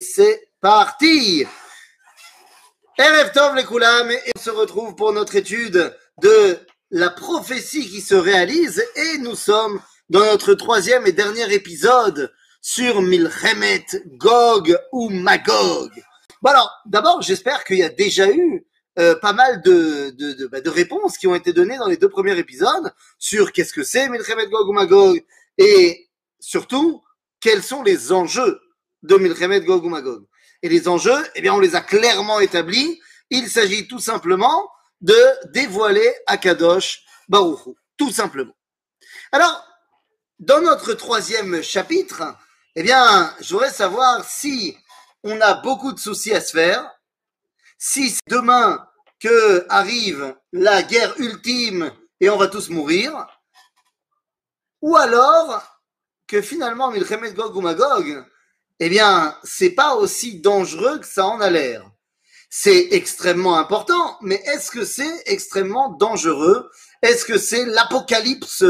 c'est parti Erev Tov les Koulam, et on se retrouve pour notre étude de la prophétie qui se réalise, et nous sommes dans notre troisième et dernier épisode sur Milchemet Gog ou Magog. Bon alors, d'abord, j'espère qu'il y a déjà eu euh, pas mal de, de, de, bah, de, réponses qui ont été données dans les deux premiers épisodes sur qu'est-ce que c'est Milchemet Gog ou Magog, et surtout, quels sont les enjeux de Milchemet Gog ou Magog. Et les enjeux, eh bien, on les a clairement établis. Il s'agit tout simplement de dévoiler Akadosh Baruch tout simplement. Alors, dans notre troisième chapitre, eh bien, je voudrais savoir si on a beaucoup de soucis à se faire, si demain que arrive la guerre ultime et on va tous mourir, ou alors que finalement Milchemet Gog ou Magog, eh bien, c'est pas aussi dangereux que ça en a l'air. C'est extrêmement important, mais est-ce que c'est extrêmement dangereux? Est-ce que c'est l'apocalypse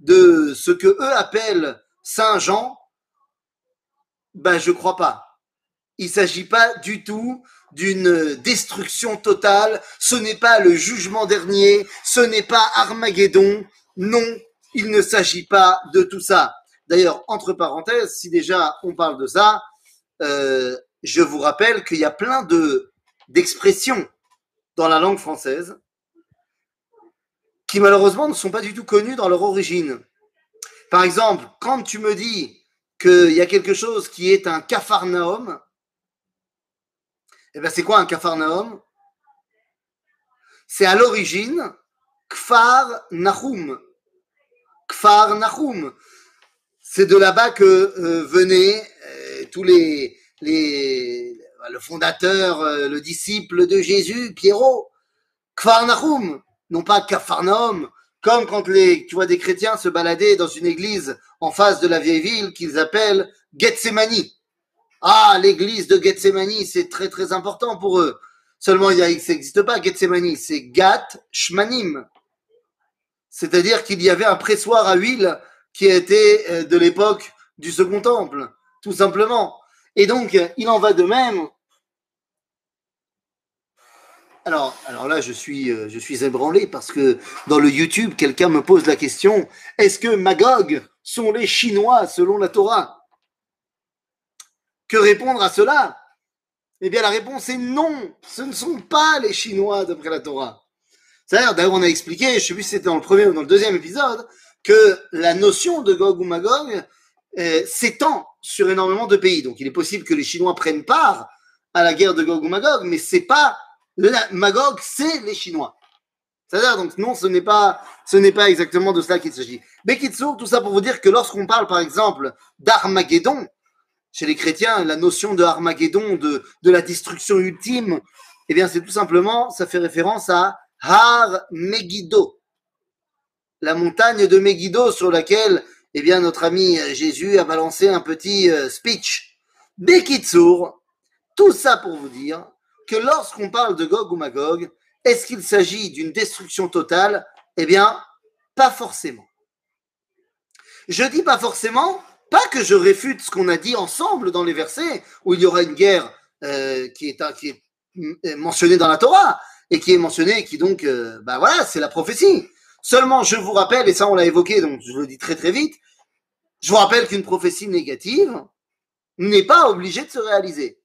de ce que eux appellent Saint Jean? Ben, je crois pas. Il s'agit pas du tout d'une destruction totale. Ce n'est pas le jugement dernier. Ce n'est pas Armageddon. Non, il ne s'agit pas de tout ça. D'ailleurs, entre parenthèses, si déjà on parle de ça, euh, je vous rappelle qu'il y a plein de d'expressions dans la langue française qui malheureusement ne sont pas du tout connues dans leur origine. Par exemple, quand tu me dis qu'il y a quelque chose qui est un capharnaüm, eh bien c'est quoi un capharnaüm? C'est à l'origine Kfar Nahum. Kfar Nahum. C'est de là-bas que euh, venaient euh, tous les, les, le fondateur, euh, le disciple de Jésus, Pierrot, Kfarnahum, non pas Capharnaüm, comme quand les, tu vois des chrétiens se balader dans une église en face de la vieille ville qu'ils appellent Gethsemane. Ah, l'église de Gethsemane, c'est très très important pour eux. Seulement, il ça n'existe pas, Gethsemane, c'est Gat Shmanim. C'est-à-dire qu'il y avait un pressoir à huile qui était euh, de l'époque du Second Temple, tout simplement. Et donc, il en va de même. Alors, là, je suis, euh, je suis ébranlé parce que dans le YouTube, quelqu'un me pose la question est-ce que Magog sont les Chinois selon la Torah? Que répondre à cela? Eh bien, la réponse est non, ce ne sont pas les Chinois d'après la Torah. D'ailleurs, on a expliqué, je ne sais plus si c'était dans le premier ou dans le deuxième épisode, que la notion de Gog ou Magog euh, s'étend sur énormément de pays. Donc il est possible que les Chinois prennent part à la guerre de Gog ou Magog, mais c'est pas Magog, c'est les Chinois. C'est-à-dire, donc non, ce n'est pas, ce n'est pas exactement de cela qu'il s'agit. Bekitsu, tout ça pour vous dire que lorsqu'on parle, par exemple, d'Armageddon, chez les chrétiens, la notion de Armageddon, de, de la destruction ultime, eh bien, c'est tout simplement, ça fait référence à Har Megiddo, la montagne de Megiddo sur laquelle, eh bien, notre ami Jésus a balancé un petit euh, speech. Bekitsour, tout ça pour vous dire que lorsqu'on parle de Gog ou Magog, est-ce qu'il s'agit d'une destruction totale? Eh bien, pas forcément. Je dis pas forcément, pas que je réfute ce qu'on a dit ensemble dans les versets, où il y aura une guerre euh, qui, est, qui est euh, mentionnée dans la Torah, et qui est mentionnée, qui donc, bah voilà, c'est la prophétie. Seulement, je vous rappelle, et ça on l'a évoqué, donc je le dis très très vite, je vous rappelle qu'une prophétie négative n'est pas obligée de se réaliser.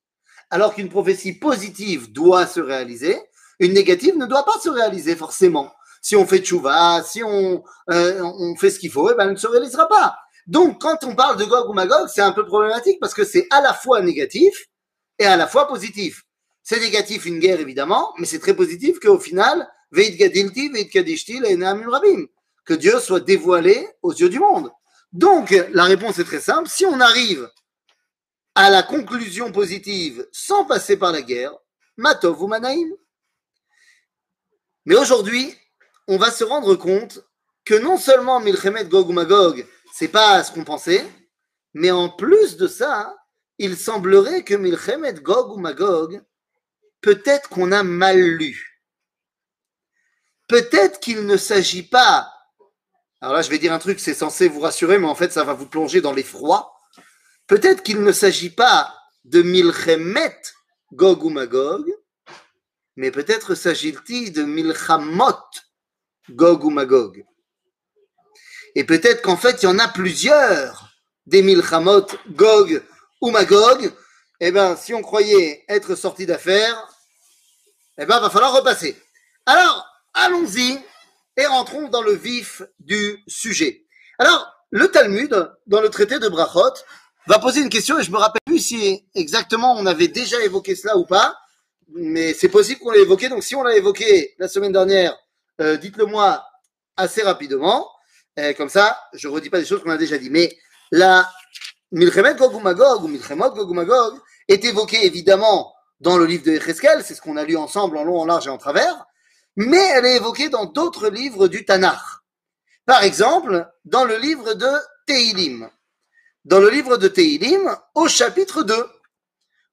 Alors qu'une prophétie positive doit se réaliser, une négative ne doit pas se réaliser forcément. Si on fait tchouva, si on, euh, on fait ce qu'il faut, eh ben, elle ne se réalisera pas. Donc, quand on parle de Gog ou Magog, c'est un peu problématique parce que c'est à la fois négatif et à la fois positif. C'est négatif une guerre évidemment, mais c'est très positif qu'au final, que Dieu soit dévoilé aux yeux du monde. Donc, la réponse est très simple. Si on arrive à la conclusion positive sans passer par la guerre, Matov ou Manaïm. Mais aujourd'hui, on va se rendre compte que non seulement Milchemet Gog ou Magog, c'est pas ce qu'on pensait, mais en plus de ça, il semblerait que Milchemet Gog ou Magog, peut-être qu'on a mal lu. Peut-être qu'il ne s'agit pas. Alors là, je vais dire un truc, c'est censé vous rassurer, mais en fait, ça va vous plonger dans l'effroi. Peut-être qu'il ne s'agit pas de Milchemet Gog ou Magog, mais peut-être s'agit-il de Milchamot Gog ou Magog. Et peut-être qu'en fait, il y en a plusieurs des Milchamot Gog ou Magog. Eh bien, si on croyait être sorti d'affaires, eh bien, va falloir repasser. Alors, allons-y et rentrons dans le vif du sujet. Alors, le Talmud, dans le traité de Brachot, va poser une question et je me rappelle plus si exactement on avait déjà évoqué cela ou pas, mais c'est possible qu'on l'ait évoqué. Donc, si on l'a évoqué la semaine dernière, euh, dites-le moi assez rapidement. comme ça, je redis pas des choses qu'on a déjà dit. Mais la Milchemet Gog ou ou Milchemot Gog ou Magog est évoquée évidemment dans le livre de Echeskel, c'est ce qu'on a lu ensemble en long, en large et en travers, mais elle est évoquée dans d'autres livres du Tanakh. Par exemple, dans le livre de Teilim. Dans le livre de Teilim, au chapitre 2,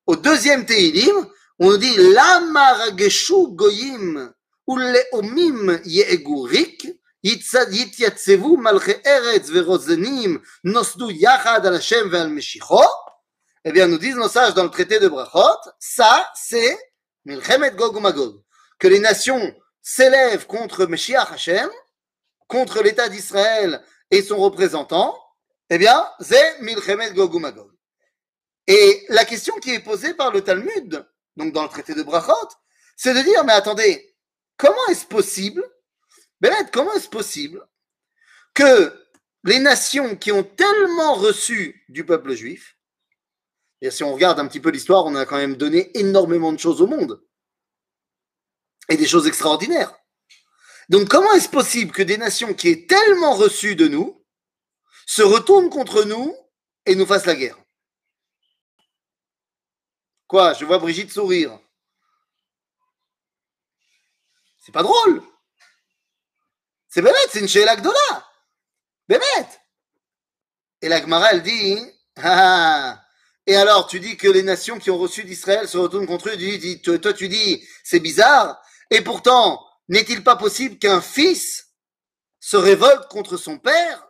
au deuxième Teilim, on dit La marageshu goyim ou leomim yeegurik יתייצבו מלכי ארץ ורוזנים נוסדו יחad על השם ועל משיחו eh bien, nous disent nos sages dans le traité de Brachot, ça, c'est Milchemet Gog Magog. Que les nations s'élèvent contre Meshiach Hashem, contre l'État d'Israël et son représentant, eh bien, c'est Milchemet Gog Magog. Et la question qui est posée par le Talmud, donc dans le traité de Brachot, c'est de dire, mais attendez, comment est-ce possible, ben, comment est-ce possible que les nations qui ont tellement reçu du peuple juif, et si on regarde un petit peu l'histoire, on a quand même donné énormément de choses au monde. Et des choses extraordinaires. Donc comment est-ce possible que des nations qui aient tellement reçu de nous se retournent contre nous et nous fassent la guerre? Quoi Je vois Brigitte sourire. C'est pas drôle. C'est bête, c'est une chez Dola. Bébête. Et la Gemara, elle dit, ah, et alors, tu dis que les nations qui ont reçu d'Israël se retournent contre eux. toi, tu dis, c'est bizarre. Et pourtant, n'est-il pas possible qu'un fils se révolte contre son père?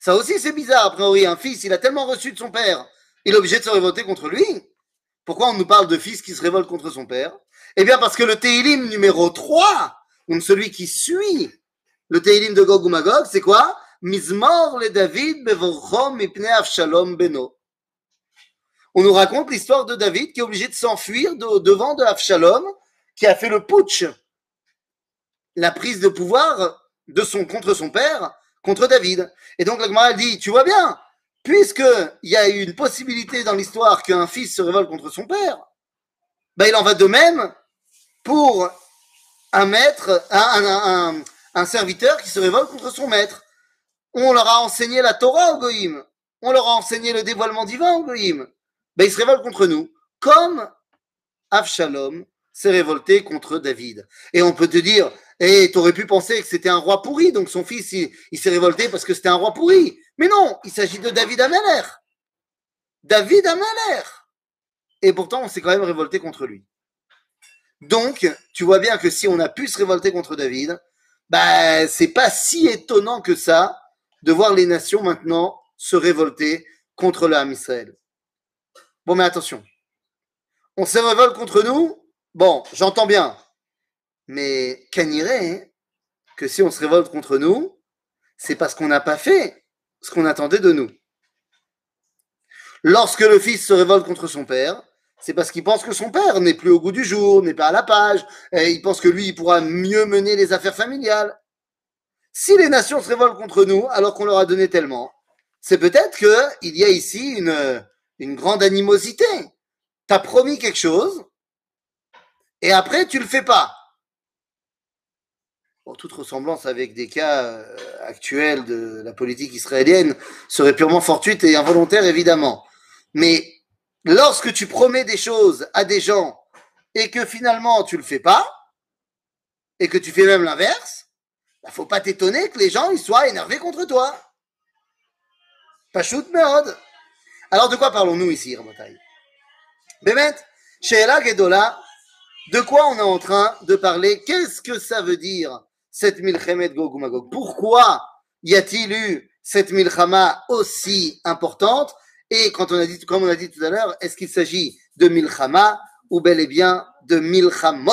Ça aussi, c'est bizarre. A priori, un fils, il a tellement reçu de son père, il est obligé de se révolter contre lui. Pourquoi on nous parle de fils qui se révolte contre son père? Eh bien, parce que le Teilim numéro 3, donc celui qui suit le Teilim de Gog ou Magog, c'est quoi? Mizmor le David bevorchom mipne Avshalom beno. On nous raconte l'histoire de David qui est obligé de s'enfuir devant de Avshalom, qui a fait le putsch, la prise de pouvoir de son, contre son père, contre David. Et donc la dit, tu vois bien, puisqu'il y a une possibilité dans l'histoire qu'un fils se révolte contre son père, ben il en va de même pour un maître, un, un serviteur qui se révolte contre son maître. On leur a enseigné la Torah au Goïm. On leur a enseigné le dévoilement divin au Goïm. Ben, ils se révoltent contre nous, comme Avshalom s'est révolté contre David. Et on peut te dire, et eh, tu aurais pu penser que c'était un roi pourri, donc son fils, il, s'est révolté parce que c'était un roi pourri. Mais non, il s'agit de David Ameler. David Ameler. Et pourtant, on s'est quand même révolté contre lui. Donc, tu vois bien que si on a pu se révolter contre David, ben, c'est pas si étonnant que ça de voir les nations maintenant se révolter contre l'âme Israël. Bon, mais attention. On se révolte contre nous Bon, j'entends bien. Mais irait hein, que si on se révolte contre nous, c'est parce qu'on n'a pas fait ce qu'on attendait de nous. Lorsque le fils se révolte contre son père, c'est parce qu'il pense que son père n'est plus au goût du jour, n'est pas à la page, et il pense que lui, il pourra mieux mener les affaires familiales. Si les nations se révoltent contre nous alors qu'on leur a donné tellement, c'est peut-être qu'il y a ici une, une grande animosité. Tu as promis quelque chose et après tu le fais pas. Toute ressemblance avec des cas euh, actuels de la politique israélienne serait purement fortuite et involontaire, évidemment. Mais lorsque tu promets des choses à des gens et que finalement tu le fais pas, et que tu fais même l'inverse, il bah, faut pas t'étonner que les gens soient énervés contre toi. Pas shoot merde. Alors de quoi parlons-nous ici, Rabotai? Bémet, Sheela Gedola, de quoi on est en train de parler? Qu'est-ce que ça veut dire cette milchemet Gog Magog Pourquoi y a-t-il eu cette milchama aussi importante? Et quand on a dit, comme on a dit tout à l'heure, est-ce qu'il s'agit de milchama ou bel et bien de milchamot?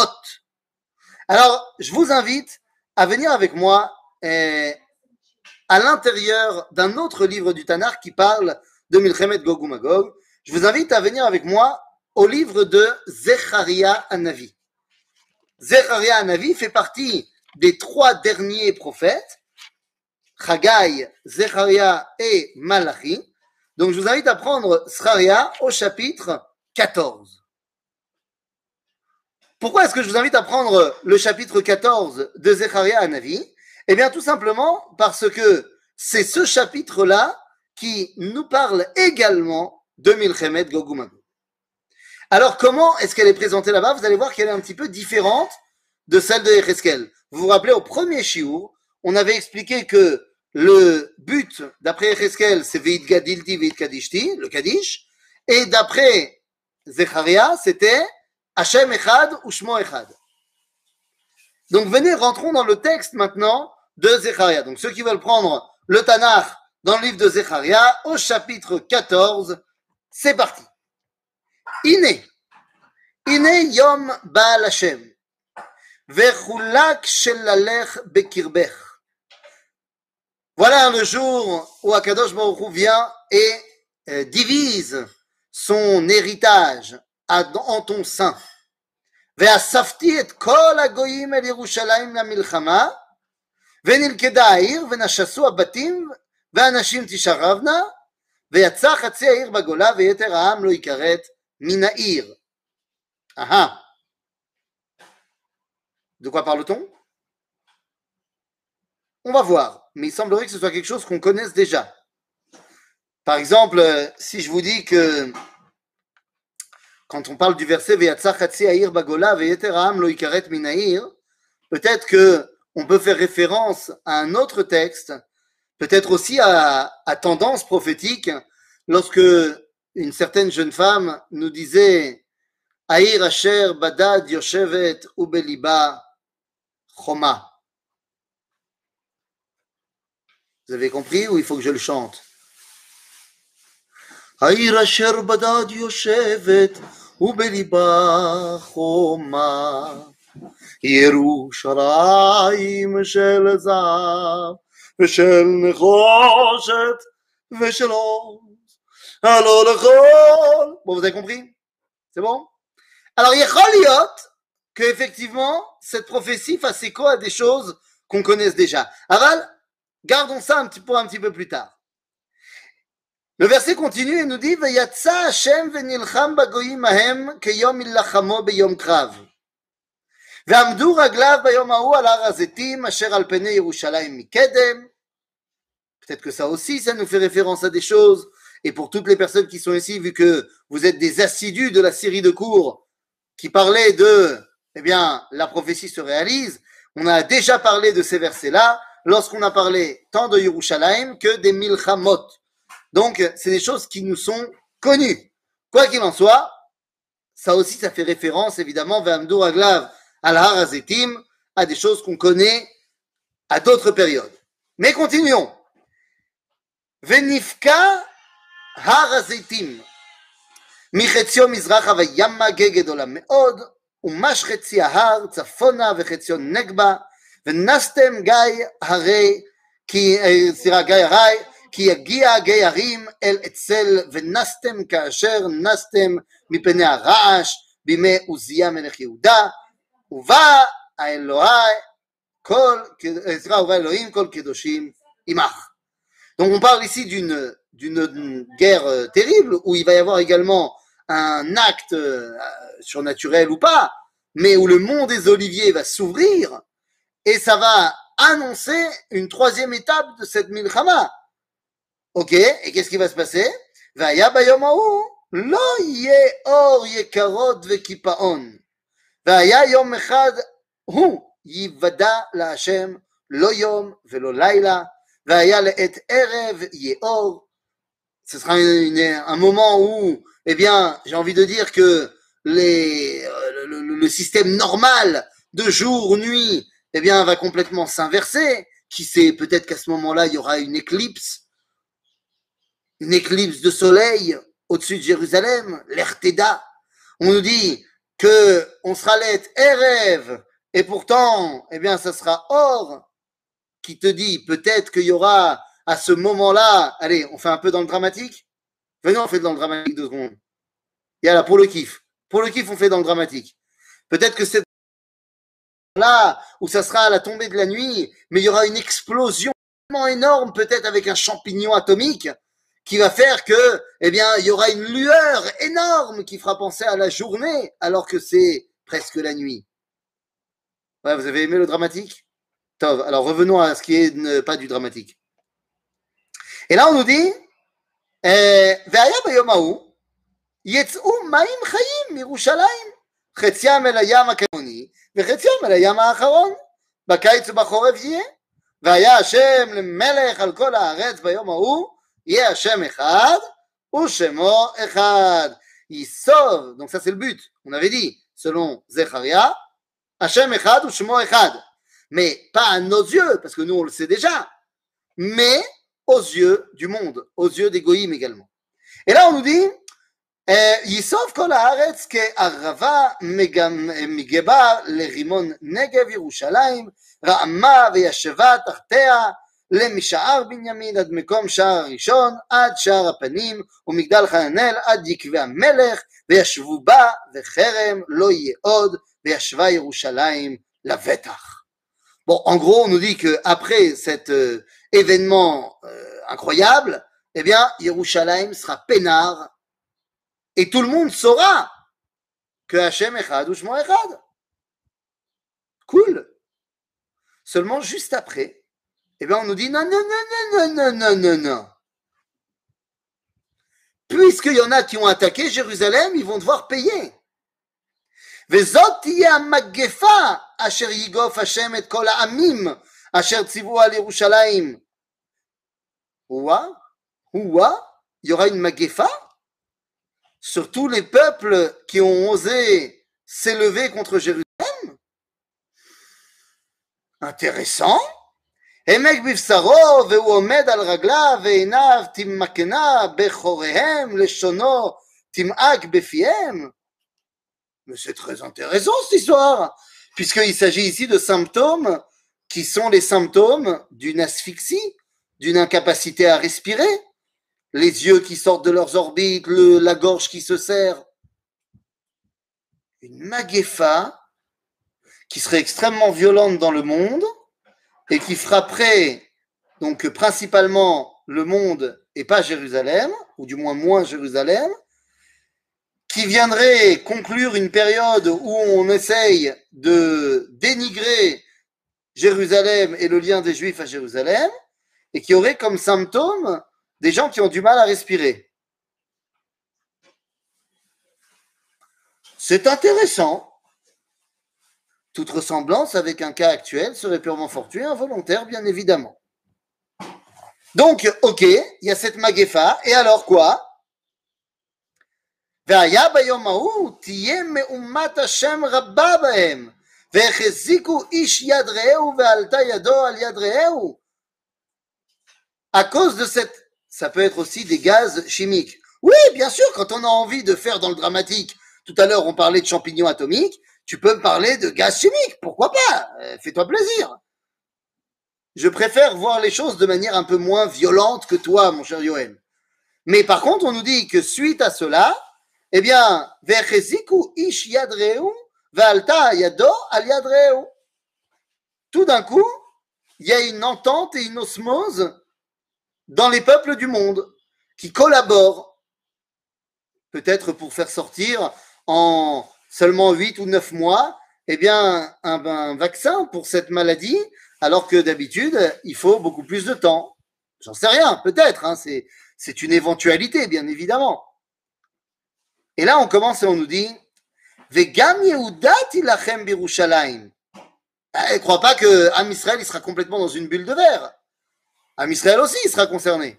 Alors, je vous invite à venir avec moi eh, à l'intérieur d'un autre livre du Tanakh qui parle de Milchemet Gog Magog. Je vous invite à venir avec moi au livre de Zecharia Anavi. Zecharia Anavi fait partie des trois derniers prophètes, Chagai, Zecharia et Malachi. Donc je vous invite à prendre Zecharia au chapitre 14. Pourquoi est-ce que je vous invite à prendre le chapitre 14 de Zecharia Anavi Eh bien tout simplement parce que c'est ce chapitre-là qui nous parle également de Milchemet Gogumagog. Alors, comment est-ce qu'elle est présentée là-bas? Vous allez voir qu'elle est un petit peu différente de celle de Echeskel. Vous vous rappelez, au premier shiur, on avait expliqué que le but, d'après Echeskel, c'est Veit Gadilti, Veit Kadishti, le Kadish, et d'après Zecharia, c'était Hashem Echad ou Shmo Echad. Donc, venez, rentrons dans le texte maintenant de Zecharia. Donc, ceux qui veulent prendre le Tanakh dans le livre de Zecharia, au chapitre 14, c'est parti. Iné. Iné Yom Baal Hashem. Vechulak shelalech bekirbech. Voilà le jour où Akadosh Baruch vient et euh, divise son héritage en ton sein. ואספתי את כל הגויים אל ירושלים למלחמה, ונלכדה העיר, ונשסו הבתים, והנשים תשרבנה, ויצא חצי העיר בגולה, ויתר העם לא יכרת Minaïr. Ah ah. De quoi parle-t-on? On va voir, mais il semblerait que ce soit quelque chose qu'on connaisse déjà. Par exemple, si je vous dis que quand on parle du verset Bagola lo minair, peut-être que on peut faire référence à un autre texte, peut-être aussi à tendance prophétique, lorsque une certaine jeune femme nous disait Aïr Asher Badad Yoshevet Ubeliba Choma. Vous avez compris ou il faut que je le chante Aïr Asher Badad Yoshevet Ubeliba Choma. ירושלים של זהב ושל נחושת ושל אור alors le Bon, vous avez compris C'est bon Alors, il y a que effectivement cette prophétie fasse écho à des choses qu'on connaisse déjà. Aval, gardons ça un petit peu un petit peu plus tard. Le verset continue et nous dit Vayatsa Hashem venilcham bagoyim ahem keyom illachamo beyom krav. ועמדו רגליו ביום ההוא על הר הזיתים אשר על פני ירושלים מקדם. Peut-être que ça aussi, ça nous fait référence à des choses et pour toutes les personnes qui sont ici, vu que vous êtes des assidus de la série de cours qui parlait de, eh bien, la prophétie se réalise, on a déjà parlé de ces versets-là lorsqu'on a parlé tant de Yerushalayim que des Milchamot. Donc, c'est des choses qui nous sont connues. Quoi qu'il en soit, ça aussi, ça fait référence, évidemment, Aglav al à des choses qu'on connaît à d'autres périodes. Mais continuons. Venifka הר הזיתים מחציו מזרחה וימה גיא גדולה מאוד ומש חצי ההר צפונה וחציו נגבה ונסתם גיא הרי כי סליחה גיא הרי כי יגיע גיא הרים אל אצל ונסתם כאשר נסתם מפני הרעש בימי עוזיה מלך יהודה ובא האלוהי כל, סליחה, ובא אלוהים כל קדושים עמך. Donc on parle ici d'une d'une guerre euh, terrible où il va y avoir également un acte euh, surnaturel ou pas, mais où le monde des oliviers va s'ouvrir et ça va annoncer une troisième étape de cette milchama. Ok, et qu'est-ce qui va se passer? Vaya bayomahu lo ye or yekarot vekipaon. Vaya yom echad ce sera un moment où, eh bien, j'ai envie de dire que euh, le, système normal de jour, nuit, eh bien, va complètement s'inverser. Qui sait, peut-être qu'à ce moment-là, il y aura une éclipse. une éclipse de soleil au-dessus de Jérusalem, l'Erteda. On nous dit que on sera lettre et rêve, et pourtant, eh bien, ça sera or qui te dit peut-être qu'il y aura à ce moment-là, allez, on fait un peu dans le dramatique. Venez, on fait dans le dramatique deux secondes. A là pour le kiff. Pour le kiff, on fait dans le dramatique. Peut-être que c'est là où ça sera à la tombée de la nuit, mais il y aura une explosion énorme, peut-être avec un champignon atomique, qui va faire que, eh bien, il y aura une lueur énorme qui fera penser à la journée, alors que c'est presque la nuit. Ouais, vous avez aimé le dramatique? Tov. Alors revenons à ce qui est pas du dramatique. Et là, on nous dit, והיה ביום ההוא, יצאו מים חיים מירושלים, חציים אל הים הקדמוני, וחציים אל הים האחרון, בקיץ ובחורף יהיה. והיה השם למלך על כל הארץ ביום ההוא, יהיה השם אחד, ושמו אחד. ייסוב, donc ça c'est le but, on avait dit, selon Zecharia, Hachem Echad ou Shemo Echad. Mais pas à nos yeux, parce que nous on le sait déjà, mais aux yeux du monde, aux yeux des goïms également. Et là on nous dit, יסוף כל הארץ כערבה מגבה לרימון נגב ירושלים, רעמה וישבה תחתיה למשער בנימין עד מקום שער הראשון, עד שער הפנים, ומגדל חננאל עד יקבי המלך, וישבו בה, וחרם לא יהיה עוד, וישבה ירושלים לבטח. Bon, en gros, on nous dit que après cet euh, événement euh, incroyable, eh bien, Yerushalayim sera peinard et tout le monde saura que Hachem Echad ou Shmo Echad. Cool. Seulement juste après, eh bien, on nous dit non, non, non, non, non, non, non, non. Puisqu'il y en a qui ont attaqué Jérusalem, ils vont devoir payer. וזאת תהיה המגפה אשר יגוף השם את כל העמים אשר ציוו על ירושלים. Ouah, ouah, il y aura une magefa sur tous les peuples qui ont osé s'élever contre Jérusalem. Intéressant. העמק בבשרו והוא עומד על רגליו ועיניו תמקנה בחוריהם לשונו תמעק בפיהם Mais c'est très intéressant cette histoire, puisqu'il s'agit ici de symptômes qui sont les symptômes d'une asphyxie, d'une incapacité à respirer, les yeux qui sortent de leurs orbites, la gorge qui se serre. Une maguefa qui serait extrêmement violente dans le monde et qui frapperait donc principalement le monde et pas Jérusalem, ou du moins moins Jérusalem, qui viendrait conclure une période où on essaye de dénigrer Jérusalem et le lien des Juifs à Jérusalem, et qui aurait comme symptôme des gens qui ont du mal à respirer. C'est intéressant. Toute ressemblance avec un cas actuel serait purement fortuit, involontaire, bien évidemment. Donc, ok, il y a cette maguefa, et alors quoi והיה ביום ההוא תהיה מהומת השם רבה בהם, והחזיקו איש יד רעהו ועלתה ידו על יד רעהו. À cause de cette... Ça peut être aussi des gaz chimiques. Oui, bien sûr, quand on a envie de faire dans le dramatique, tout à l'heure on parlait de champignons atomiques, tu peux me parler de gaz chimiques, pourquoi pas? Fais-toi plaisir. Je préfère voir les choses de manière un peu moins violente que toi, mon cher Yoel. Mais par contre, on nous dit que suite à cela, eh bien, ish valta yado al Tout d'un coup, il y a une entente et une osmose dans les peuples du monde qui collaborent, peut-être pour faire sortir en seulement 8 ou 9 mois, eh bien, un, vaccin pour cette maladie, alors que d'habitude, il faut beaucoup plus de temps. J'en sais rien, peut-être, hein, c'est une éventualité, bien évidemment. Et là, on commence et on nous dit Vegam Yehuda tilachem birushalayim. Ne crois pas que Am Israël il sera complètement dans une bulle de verre. Am Israël aussi il sera concerné.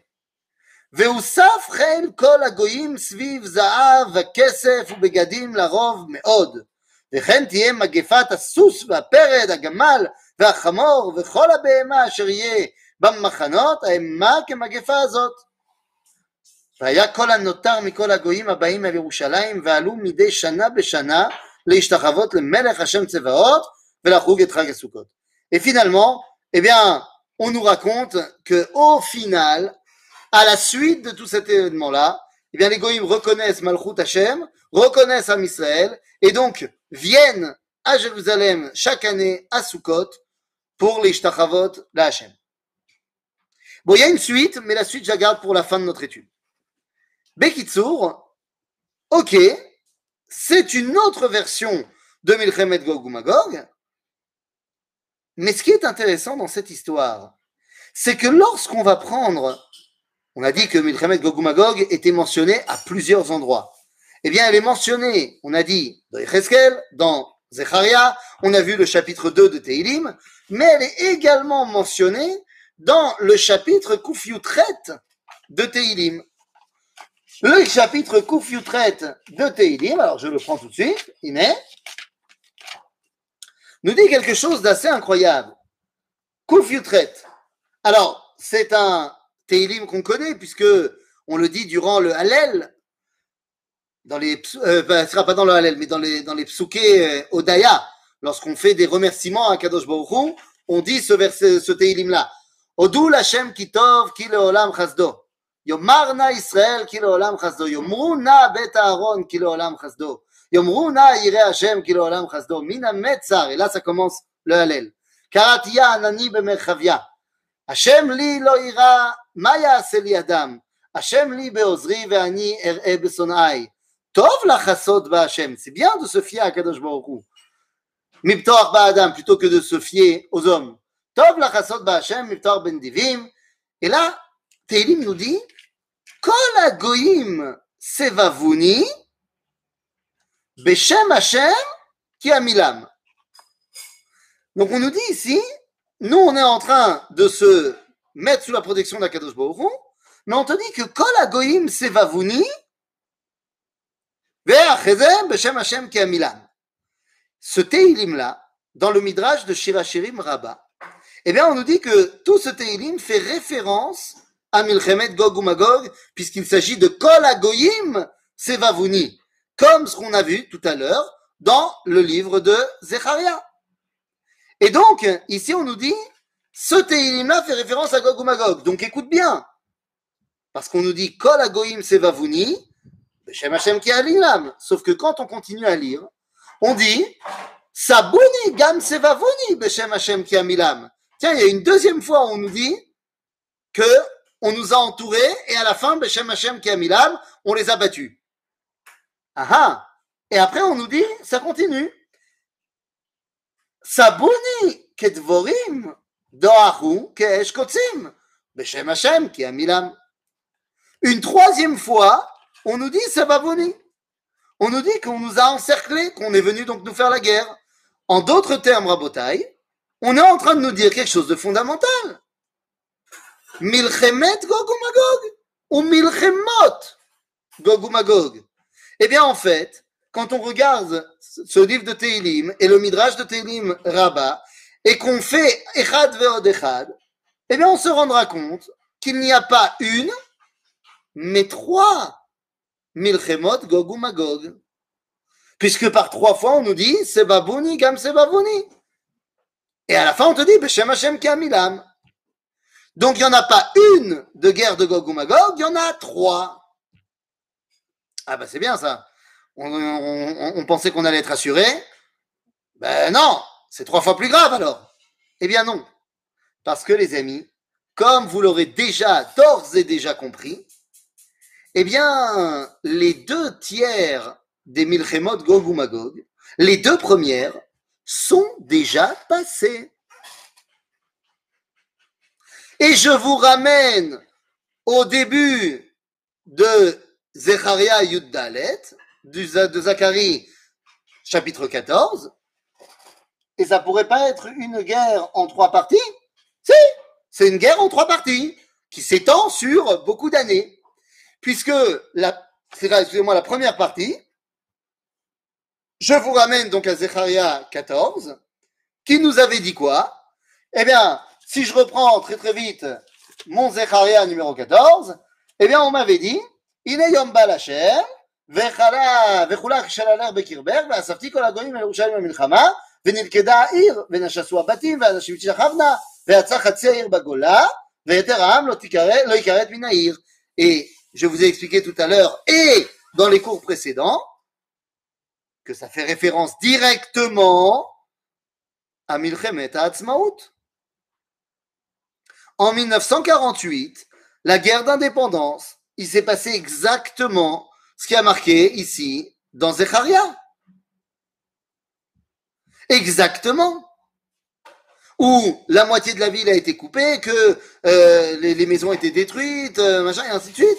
והוסף חיל כל הגויים סביב זהב וכסף ובגדים לרוב מאוד. וכן תהיה מגפת הסוס והפרד, הגמל והחמור וכל הבהמה אשר יהיה במחנות, האמה כמגפה הזאת. והיה כל הנותר מכל הגויים הבאים אל ירושלים ועלו מדי שנה בשנה להשתחוות למלך השם צבאות ולחוג את חג הסוכות. Et finalement, eh bien, on nous raconte que au final, à la suite de tout cet événement-là, eh bien, les goïms reconnaissent Malchut Hashem, reconnaissent Am Israël, et donc viennent à Jérusalem chaque année à Sukkot pour les Shtachavot la Hashem. Bon, il y a une suite, mais la suite, je la pour la fin de notre étude. Bekitsour, ok, c'est une autre version de Milchemet Gog ou Magog, mais ce qui est intéressant dans cette histoire, c'est que lorsqu'on va prendre, on a dit que Milchemet Gog ou Magog était mentionné à plusieurs endroits. Eh bien, elle est mentionnée, on a dit, dans Echeskel, dans Zecharia, on a vu le chapitre 2 de Teilim, mais elle est également mentionnée dans le chapitre Kufiutret de Teilim. Le chapitre Kufiutret de Teilim, alors je le prends tout de suite, il est, nous dit quelque chose d'assez incroyable. Kouf Alors, c'est un Teilim qu'on connaît, puisque on le dit durant le Hallel, dans les, euh, ce sera pas dans le Hallel, mais dans les, dans les Psuké euh, Odaya, lorsqu'on fait des remerciements à Kadosh Baruch on dit ce, verset, ce Teilim-là. Odul Hashem Kitov Ki Leolam Chazdo. Yomarna Israël Ki Leolam Chazdo. Yomruna Bet Aaron Ki Leolam Chazdo. Et là, ça commence le C'est bien de se fier à Kadosh Miptor ba'adam plutôt que de se fier aux hommes. Tov la. Et là, Tehillim nous dit, sevavuni beshem Hashem ki amilam. Donc on nous dit ici, nous on est en train de se mettre sous la protection d'Akadosh Baruch mais on te dit que Kol agoyim sevavuni beshem Hashem ki amilam. Ce Télim là, dans le midrash de Shirachirim Rabbah, eh bien on nous dit que tout ce Télim fait référence à Milchemet Gog ou Magog, puisqu'il s'agit de Kol Agoyim Sevavuni, comme ce qu'on a vu tout à l'heure dans le livre de Zecharia. Et donc, ici on nous dit, ce Teilim-là fait référence à Gog ou Magog. Donc écoute bien, parce qu'on nous dit Kol Agoyim Sevavuni, Beshem Hashem alinam. Sauf que quand on continue à lire, on dit Sabuni Gam Sevavuni Beshem Hashem ki amilam. Tiens, il y a une deuxième fois on nous dit que on nous a entourés et à la fin, Beshem Hashem qui Milam, on les a battus. Ah ah Et après, on nous dit, ça continue. Sabuni kedvorim doahu keesh kotzim. Beshem Hashem qui a Milam. Une troisième fois, on nous dit Sababuni. On nous dit qu'on nous a encerclés, qu'on est venu donc nous faire la guerre. En d'autres termes, Rabotai, on est en train de nous dire quelque chose de fondamental. Milchemet Gog ou Milchemot Gog ou Magog Eh bien, en fait, quand on regarde ce livre de Teilim et le Midrash de Teilim Rabbah et qu'on fait Echad Veod Echad, eh bien, on se rendra compte qu'il n'y a pas une, mais trois Milchemot Gog ou Magog. Puisque par trois fois, on nous dit Sebabouni Gam Sebabouni. Et à la fin, on te dit Beshem Hashem Kamilam. Donc, il n'y en a pas une de guerre de Gog ou Magog, il y en a trois. Ah, bah, c'est bien ça. On, pensait qu'on allait être assuré. Ben non, c'est trois fois plus grave alors. Eh bien, non. Parce que, les amis, comme vous l'aurez déjà, d'ores et déjà compris, eh bien, les deux tiers des Milchemot Gog ou les deux premières, sont déjà passées. Et je vous ramène au début de Zecharia Yuddalet, de Zacharie, chapitre 14. Et ça pourrait pas être une guerre en trois parties? Si, c'est une guerre en trois parties qui s'étend sur beaucoup d'années. Puisque, la, excusez-moi, la première partie, je vous ramène donc à Zecharia 14, qui nous avait dit quoi? Eh bien, si je reprends très très vite mon Zecharia numéro 14, eh bien, on m'avait dit הנה יום בא להשם, וחולק שללך בקרבך, ואספתי כל הגויים אל ירושלים במלחמה, ונלכדה העיר, ונשסו הבתים, ואנשים תשכבנה, ויצא חצי העיר בגולה, ויתר העם לא, תיקרא, לא יכרת מן העיר. Et je vous ai expliqué tout à l'heure, et dans les cours précédents, que ça fait référence directement à Milchemet Ha'atzmaut. En 1948, la guerre d'indépendance, il s'est passé exactement ce qui a marqué ici dans Zecharia. Exactement. Où la moitié de la ville a été coupée, que euh, les, les maisons étaient détruites, euh, machin, et ainsi de suite.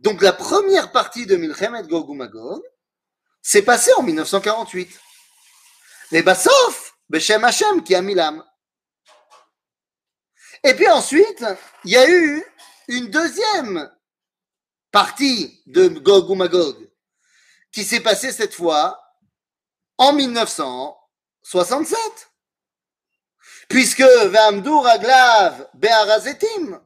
Donc la première partie de Milchemet Gog s'est passée en 1948. Mais bah sauf Beshem Hashem qui a mis l'âme. Et puis ensuite, il y a eu une deuxième partie de Gog ou Magog qui s'est passée cette fois en 1967. Puisque Vamdou Raglav Be'arazetim.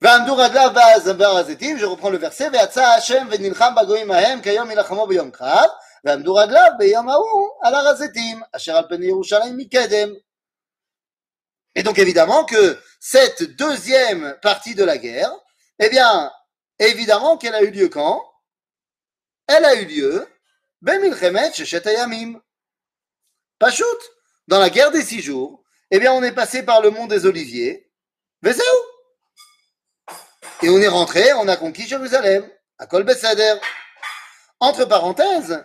Vamdou Raglav Be'arazetim, je reprends le verset, Ve'atza Hashem ve'nilcham bagoim ahem kayom ilachamo b'yom krav, Vamdou Raglav be'yom ha'u al harazetim, asher al pen Yerushalayim mikedem. Et donc évidemment que cette deuxième partie de la guerre, eh bien, évidemment qu'elle a eu lieu quand? Elle a eu lieu Bemilchemet Shechetayamim. Pachout, dans la guerre des six jours, eh bien, on est passé par le mont des Oliviers, Vezeu. Et on est rentré, on a conquis Jérusalem, à Kol Bessader. Entre parenthèses,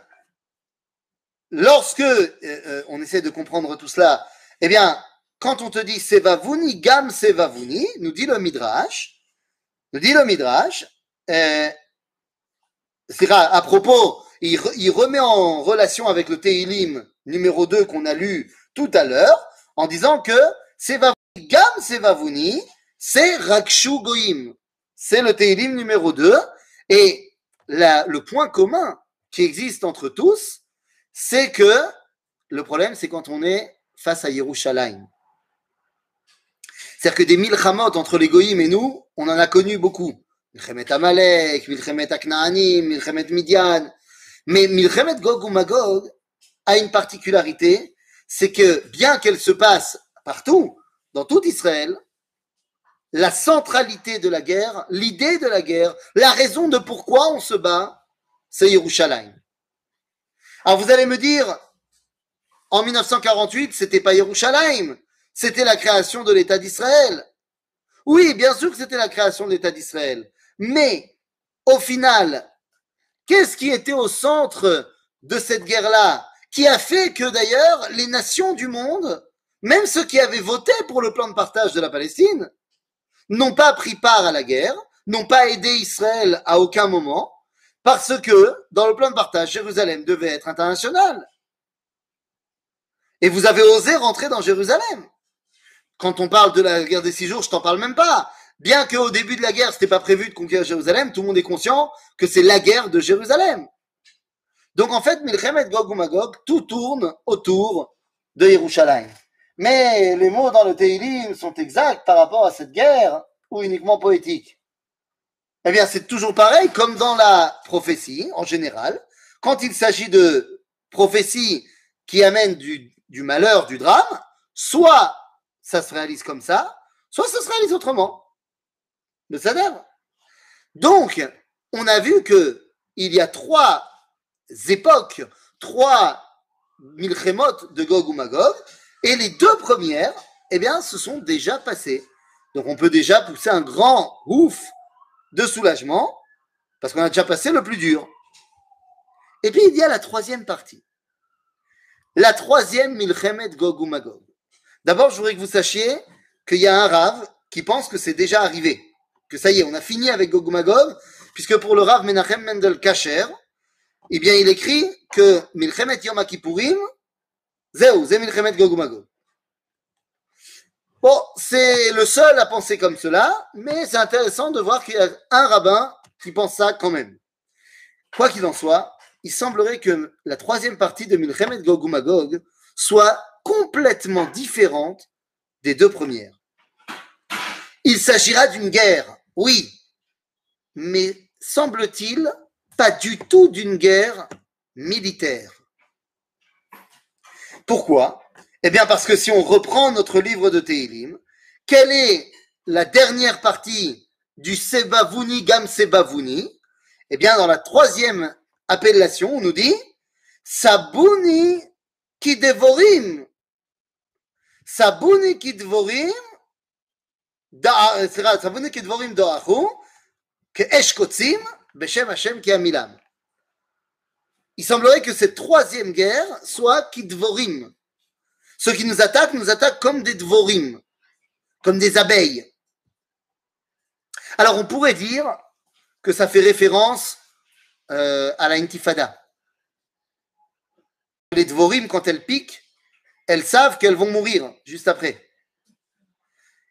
lorsque euh, euh, on essaie de comprendre tout cela, eh bien, quand on te dit Sevavuni, Gam Sevavuni, nous dit le Midrash, nous dit le Midrash, euh, à propos, il, remet en relation avec le Teilim numéro 2 qu'on a lu tout à l'heure, en disant que Sevavuni, Gam Sevavuni, c'est Rakshu Goim. C'est le Teilim numéro 2. Et le point commun qui existe entre tous, c'est que le problème, c'est quand on est face à Yerushalayim. C'est-à-dire que des milchamot entre les et nous, on en a connu beaucoup. Milchemet Amalek, Milchemet Aknaanim, Milchemet Midian. Mais Milchemet Gog ou Magog a une particularité, c'est que bien qu'elle se passe partout, dans tout Israël, la centralité de la guerre, l'idée de la guerre, la raison de pourquoi on se bat, c'est Yerushalayim. Alors vous allez me dire, en 1948, c'était pas Yerushalayim, c'était la création de l'État d'Israël. Oui, bien sûr que c'était la création de l'État d'Israël. Mais, au final, qu'est-ce qui était au centre de cette guerre-là Qui a fait que d'ailleurs les nations du monde, même ceux qui avaient voté pour le plan de partage de la Palestine, n'ont pas pris part à la guerre, n'ont pas aidé Israël à aucun moment, parce que dans le plan de partage, Jérusalem devait être international. Et vous avez osé rentrer dans Jérusalem. Quand on parle de la guerre des six jours, je t'en parle même pas. Bien qu'au début de la guerre, c'était pas prévu de conquérir Jérusalem, tout le monde est conscient que c'est la guerre de Jérusalem. Donc en fait, Milchemet Gog ou Magog, tout tourne autour de Yerushalayim. Mais les mots dans le Teilim sont exacts par rapport à cette guerre ou uniquement poétiques Eh bien, c'est toujours pareil, comme dans la prophétie en général. Quand il s'agit de prophéties qui amènent du, du malheur, du drame, soit ça se réalise comme ça, soit ça se réalise autrement. Le Sader. Donc, on a vu que il y a trois époques, trois milchémot de Gog ou Magog, et les deux premières, eh bien, se sont déjà passées. Donc, on peut déjà pousser un grand ouf de soulagement, parce qu'on a déjà passé le plus dur. Et puis, il y a la troisième partie. La troisième milchemet Gog ou Magog. D'abord, je voudrais que vous sachiez qu'il y a un Rav qui pense que c'est déjà arrivé. Que ça y est, on a fini avec Gog Magog, puisque pour le Rav Menachem Mendel Kacher, eh bien, il écrit que Milchemet Yom Kippourim, Zéou, Zé Milchemet. Bon, c'est le seul à penser comme cela, mais c'est intéressant de voir qu'il y a un rabbin qui pense ça quand même. Quoi qu'il en soit, il semblerait que la troisième partie de Milchemet Gog Magog soit complètement différente des deux premières. Il s'agira d'une guerre Oui, mais semble-t-il, pas du tout d'une guerre militaire. Pourquoi? Eh bien parce que si on reprend notre livre de Tehilim, quelle est la dernière partie du Sebavouni Gam Sebavouni Eh bien dans la troisième appellation, on nous dit Sabouni Kidevorim. Il semblerait que cette troisième guerre soit Kidvorim. Ceux qui nous attaquent nous attaquent comme des Dvorim, comme des abeilles. Alors on pourrait dire que ça fait référence à la intifada. Les Dvorim, quand elles piquent, elles savent qu'elles vont mourir juste après.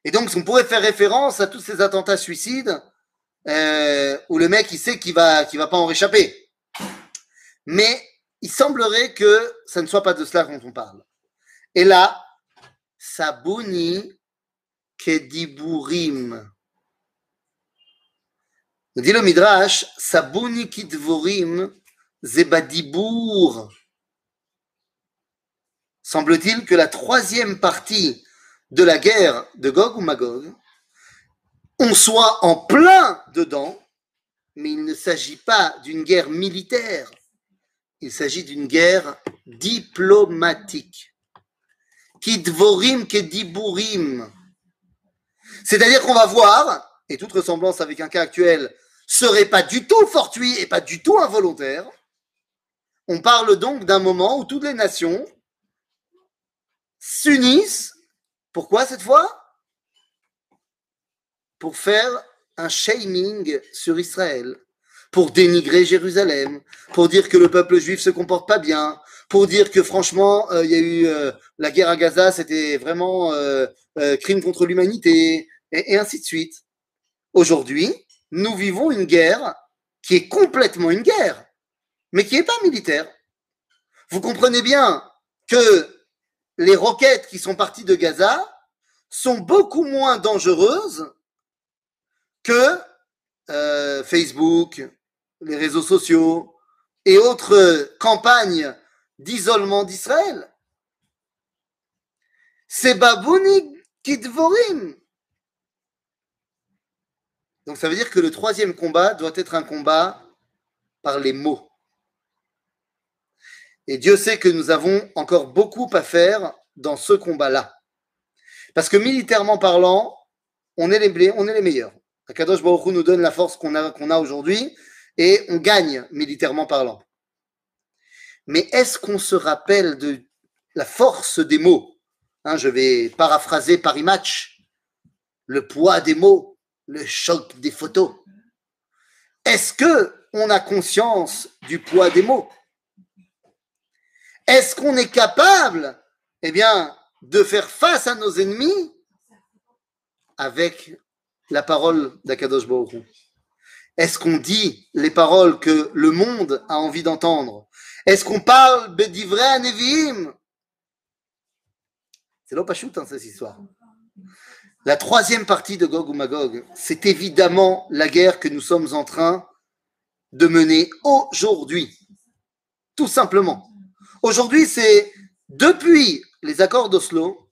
Et donc on pourrait faire référence à tous ces attentats suicides euh, où le mec il sait qu'il va, va pas en réchapper. Mais il semblerait que ça ne soit pas de cela dont on parle. Et là, Sabouni Kediburim. Dit le Midrash, Sabouni Kidvorim Zebadibour. Semble-t-il que la troisième partie de la guerre de Gog ou Magog, on soit en plein dedans, mais il ne s'agit pas d'une guerre militaire, il s'agit d'une guerre diplomatique. Kidvorim kediburim. C'est-à-dire qu'on va voir, et toute ressemblance avec un cas actuel serait pas du tout fortuit et pas du tout involontaire. On parle donc d'un moment où toutes les nations s'unissent. Pourquoi cette fois? Pour faire un shaming sur Israël pour dénigrer Jérusalem, pour dire que le peuple juif se comporte pas bien, pour dire que franchement, euh, il y a eu euh, la guerre à Gaza, c'était vraiment euh, crime contre l'humanité, et, et, ainsi de suite. Aujourd'hui, nous vivons une guerre qui est complètement une guerre, mais qui n'est pas militaire. Vous comprenez bien que les roquettes qui sont parties de Gaza sont beaucoup moins dangereuses que Facebook, les réseaux sociaux et autres campagnes d'isolement d'Israël. C'est Babouni Kidvorim. Donc ça veut dire que le troisième combat doit être un combat par les mots. Et Dieu sait que nous avons encore beaucoup à faire dans ce combat-là. Parce que militairement parlant, on est les, on est les meilleurs. Akadosh Baruch nous donne la force qu'on a, qu'on a aujourd'hui et on gagne militairement parlant. Mais est-ce qu'on se rappelle de la force des mots? Hein, Je vais paraphraser Paris Match. Le poids des mots, le choc des photos. Est-ce que on a conscience du poids des mots? Est-ce qu'on est capable, eh bien, de faire face à nos ennemis avec la parole d'Akadosh Baruch est-ce qu'on dit les paroles que le monde a envie d'entendre? Est-ce qu'on parle Bedivre Nevi'im C'est pas hein, cette histoire. La troisième partie de Gog ou Magog, c'est évidemment la guerre que nous sommes en train de mener aujourd'hui. Tout simplement. Aujourd'hui, c'est depuis les accords d'Oslo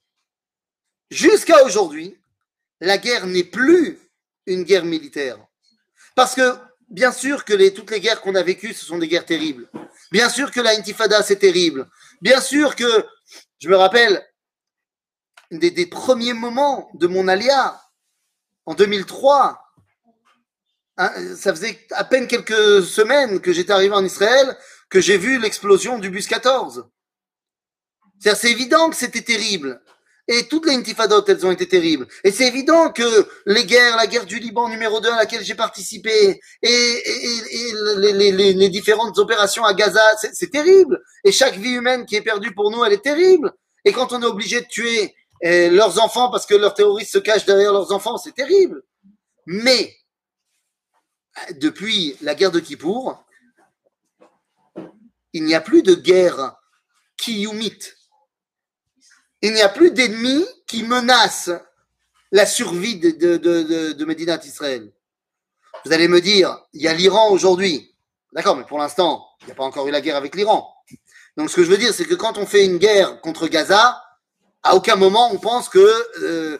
jusqu'à aujourd'hui, la guerre n'est plus une guerre militaire. Parce que, bien sûr que toutes les guerres qu'on a vécues, ce sont des guerres terribles. Bien sûr que la intifada, c'est terrible. Bien sûr que, je me rappelle, des, des premiers moments de mon alia, en 2003, hein, ça faisait à peine quelques semaines que j'étais arrivé en Israël, que j'ai vu l'explosion du bus 14. C'est évident que c'était terrible. Et toutes les intifadot, elles ont été terribles. Et c'est évident que les guerres, la guerre du Liban numéro 2 à laquelle j'ai participé, et, les, différentes opérations à Gaza, c'est terrible. Et chaque vie humaine qui est perdue pour nous, elle est terrible. Et quand on est obligé de tuer eh, leurs enfants parce que leurs terroristes se cachent derrière leurs enfants, c'est terrible. Mais, depuis la guerre de Kippour, il n'y a plus de guerre kiyumite il n'y a plus d'ennemis qui menacent la survie de, de, de, de Médinat Israël. Vous allez me dire, il y a l'Iran aujourd'hui. D'accord, mais pour l'instant, il n'y a pas encore eu la guerre avec l'Iran. Donc ce que je veux dire, c'est que quand on fait une guerre contre Gaza, à aucun moment on pense que euh,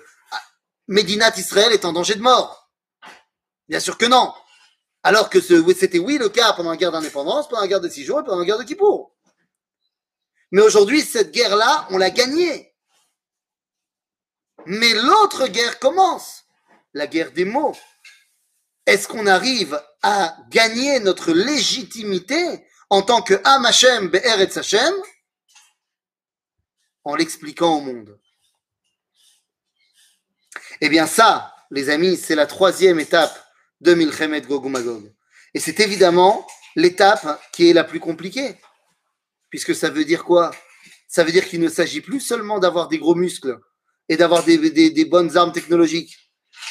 Médinat Israël est en danger de mort. Bien sûr que non. Alors que c'était oui le cas pendant la guerre d'indépendance, pendant la guerre de six jours et pendant la guerre de Kippour. Mais aujourd'hui, cette guerre-là, on l'a gagnée. Mais l'autre guerre commence, la guerre des mots. Est-ce qu'on arrive à gagner notre légitimité en tant que Am Hashem Be'eretz Hashem en l'expliquant au monde? Eh bien ça, les amis, c'est la troisième étape de Milchemet Gogumagog. Et c'est évidemment l'étape qui est la plus compliquée. Puisque ça veut dire quoi? Ça veut dire qu'il ne s'agit plus seulement d'avoir des gros muscles et d'avoir des, bonnes armes technologiques,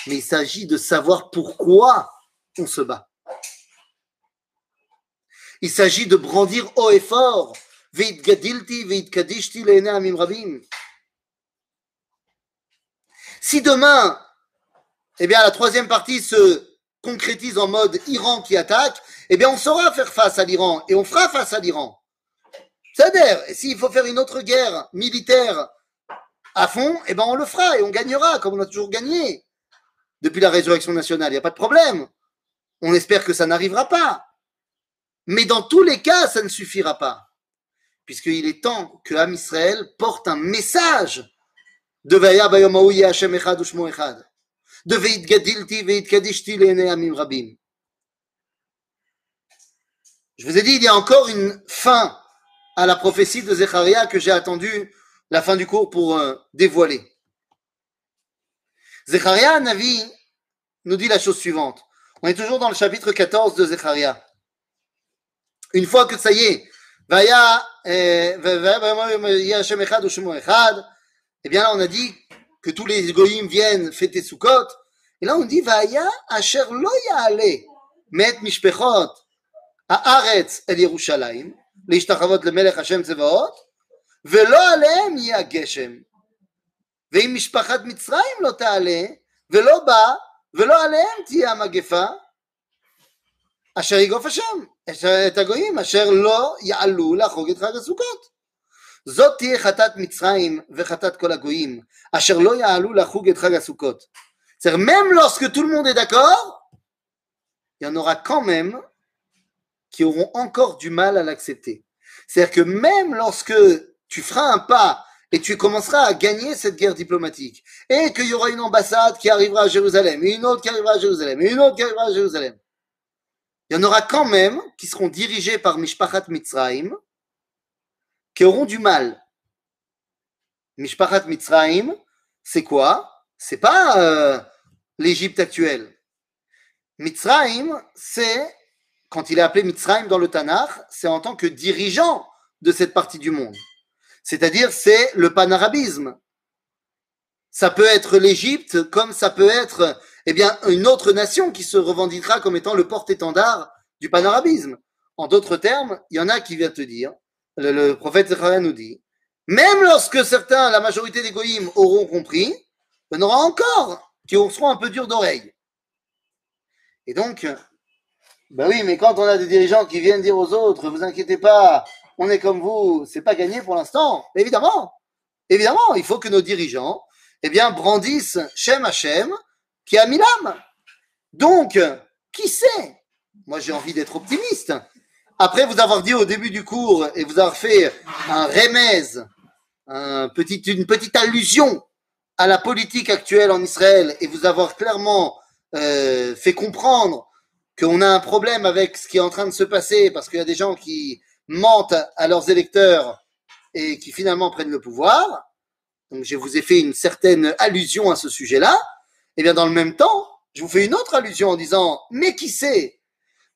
mais il s'agit de savoir pourquoi on se bat. Il s'agit de brandir haut et fort. Si demain, eh bien, la troisième partie se concrétise en mode Iran qui attaque, eh bien, on saura faire face à l'Iran et on fera face à l'Iran. C'est-à-dire, s'il faut faire une autre guerre militaire à fond, eh ben, on le fera et on gagnera comme on a toujours gagné depuis la résurrection nationale. Il n'y a pas de problème. On espère que ça n'arrivera pas. Mais dans tous les cas, ça ne suffira pas. Puisqu'il est temps que Am Israël porte un message de Vaya Hashem Echad de Amim Rabim. Je vous ai dit, il y a encore une fin à la prophétie de Zecharia que j'ai attendu la fin du cours pour euh, dévoiler. Zecharia Navi nous dit la chose suivante. On est toujours dans le chapitre 14 de Zecharia. Une fois que ça y est, eh, eh bien là on a dit que tous les goyim viennent fêter Sukkot. Et là, on dit, Vaya asher lo ya'ale met mishpechot haaretz el Yerushalayim, להשתחוות למלך השם צבאות, ולא עליהם יהיה הגשם. ואם משפחת מצרים לא תעלה, ולא בא, ולא עליהם תהיה המגפה, אשר יגוף השם את הגויים, אשר לא יעלו לחוג את חג הסוכות. זאת תהיה חטאת מצרים וחטאת כל הגויים, אשר לא יעלו לחוג את חג הסוכות. C'est-à-dire, même lorsque tout le monde est d'accord, il y en aura quand même qui auront encore du mal à l'accepter. C'est-à-dire que même lorsque tu feras un pas et tu commenceras à gagner cette guerre diplomatique, et qu'il y aura une ambassade qui arrivera à Jérusalem, et une autre qui arrivera à Jérusalem, et une autre qui arrivera à Jérusalem, il y en aura quand même qui seront dirigés par Mishpachat Mitzrayim, qui auront du mal. Mishpachat Mitzrayim, c'est quoi? C'est pas euh, l'Égypte actuelle. Mitzrayim, c'est, quand il est appelé Mitzrayim dans le Tanakh, c'est en tant que dirigeant de cette partie du monde. C'est-à-dire, c'est le panarabisme. Ça peut être l'Égypte, comme ça peut être, eh bien, une autre nation qui se revendiquera comme étant le porte-étendard du panarabisme. En d'autres termes, il y en a qui viennent te dire, le, prophète Zechariah nous dit, même lorsque certains, la majorité des goïms auront compris, il y en aura encore qui seront un peu durs d'oreille. Et donc, ben oui, mais quand on a des dirigeants qui viennent dire aux autres, vous inquiétez pas, on est comme vous, c'est pas gagné pour l'instant. Évidemment, évidemment, il faut que nos dirigeants, eh bien, brandissent Shem Hashem, qui a mis l'âme. Donc, qui sait? Moi, j'ai envie d'être optimiste après vous avoir dit au début du cours et vous avoir fait un petit, une petite allusion à la politique actuelle en Israël et vous avoir clairement euh, fait comprendre qu'on a un problème avec ce qui est en train de se passer parce qu'il y a des gens qui mentent à leurs électeurs et qui finalement prennent le pouvoir. Donc je vous ai fait une certaine allusion à ce sujet-là. Et bien dans le même temps, je vous fais une autre allusion en disant mais qui sait?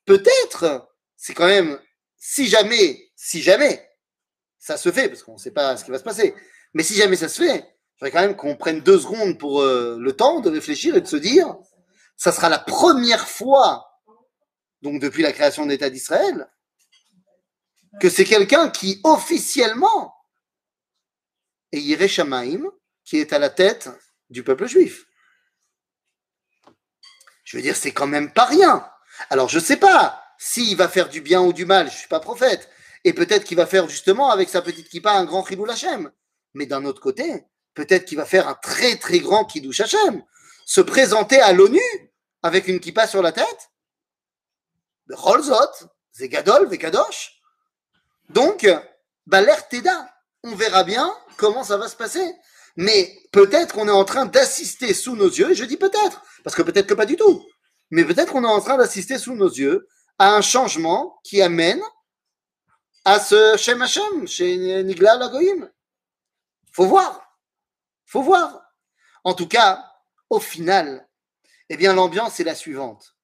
Peut-être c'est quand même, si jamais, si jamais, ça se fait, parce qu'on ne sait pas ce qui va se passer, mais si jamais ça se fait, je voudrais quand même qu'on prenne deux secondes pour euh, le temps de réfléchir et de se dire, ça sera la première fois, donc depuis la création de l'État d'Israël, que c'est quelqu'un qui officiellement est Yereshamaim, qui est à la tête du peuple juif. Je veux dire, c'est quand même pas rien. Alors, je sais pas s'il va faire du bien ou du mal, je suis pas prophète. Et peut-être qu'il va faire justement avec sa petite kippa un grand chidou Hashem. Mais d'un autre côté, peut-être qu'il va faire un très très grand kiddush Hashem. Se présenter à l'ONU avec une kippa sur la tête. Rolzot, Zegadol, Vekadosh. Donc, l'air Teda. On verra bien comment ça va se passer. Mais peut-être qu'on est en train d'assister sous nos yeux, je dis peut-être, parce que peut-être que pas du tout, mais peut-être qu'on est en train d'assister sous nos yeux à un changement qui amène à ce Shem Hashem, chez Nigla Lagoïm. Faut voir. Faut voir. En tout cas, au final, eh bien, l'ambiance est la suivante.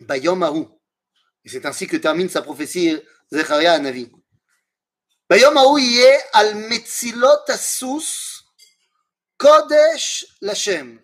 Bayom Et c'est ainsi que termine sa prophétie Zecharia Navi. Bayom Haru yé al Metzilot Asus Kodesh Lachem.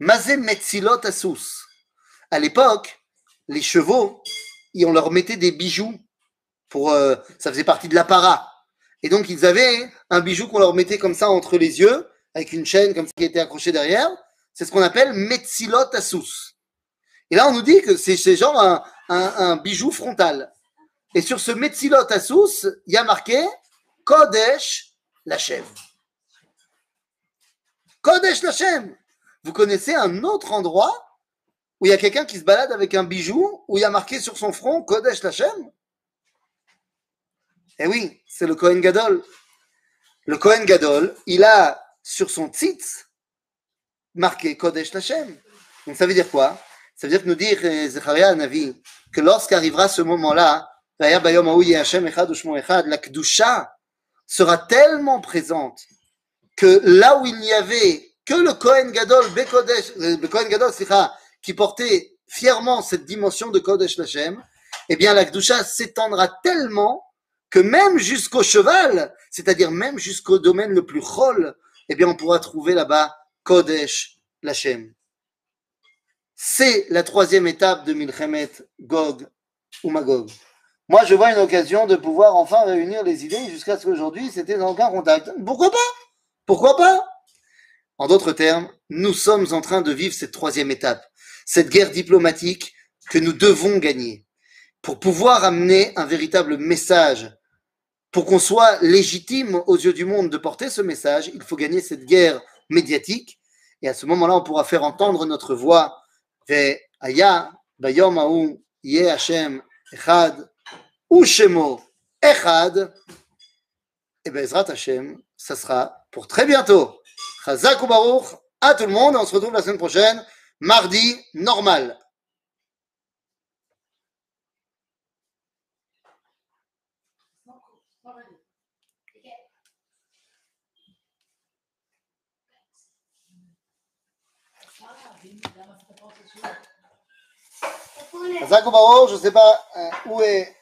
Mazé Metzilot Asus. À l'époque, les chevaux, on leur mettait des bijoux. Pour, euh, ça faisait partie de l'apparat. Et donc, ils avaient un bijou qu'on leur mettait comme ça entre les yeux, avec une chaîne comme ça qui était accrochée derrière. C'est ce qu'on appelle Metzilot Asus. Et là, on nous dit que c'est genre un, un, bijou frontal. Et sur ce Metzilot Asus, il y a marqué Kodesh Lachem. Kodesh Lachem. Vous connaissez un autre endroit où il y a quelqu'un qui se balade avec un bijou, où il y a marqué sur son front Kodesh Lachem Eh oui, c'est le Kohen Gadol. Le Kohen Gadol, il a sur son tzitz marqué Kodesh Lachem. Donc ça veut dire quoi? Ça veut dire que nous dire Zecharia Navi que lorsqu'arrivera ce moment-là, la Kedusha sera tellement présente que là où il n'y avait que le Kohen Gadol, euh, le Kohen Gadol qui portait fièrement cette dimension de Kodesh Lachem, eh bien la Kedusha s'étendra tellement que même jusqu'au cheval, c'est-à-dire même jusqu'au domaine le plus chol, eh bien on pourra trouver là-bas Kodesh Lachem. C'est la troisième étape de Milchemet Gog ou Magog. Moi, je vois une occasion de pouvoir enfin réunir les idées jusqu'à ce qu'aujourd'hui, c'était dans aucun contact. Pourquoi pas? Pourquoi pas? En d'autres termes, nous sommes en train de vivre cette troisième étape, cette guerre diplomatique que nous devons gagner pour pouvoir amener un véritable message. Pour qu'on soit légitime aux yeux du monde de porter ce message, il faut gagner cette guerre médiatique. Et à ce moment-là, on pourra faire entendre notre voix. Aya, Bayom Ye Hashem, et Bezrat Hashem, ça sera pour très bientôt. Chazak ou Baruch à tout le monde. On se retrouve la semaine prochaine, mardi normal. Zach je ne sais pas où est.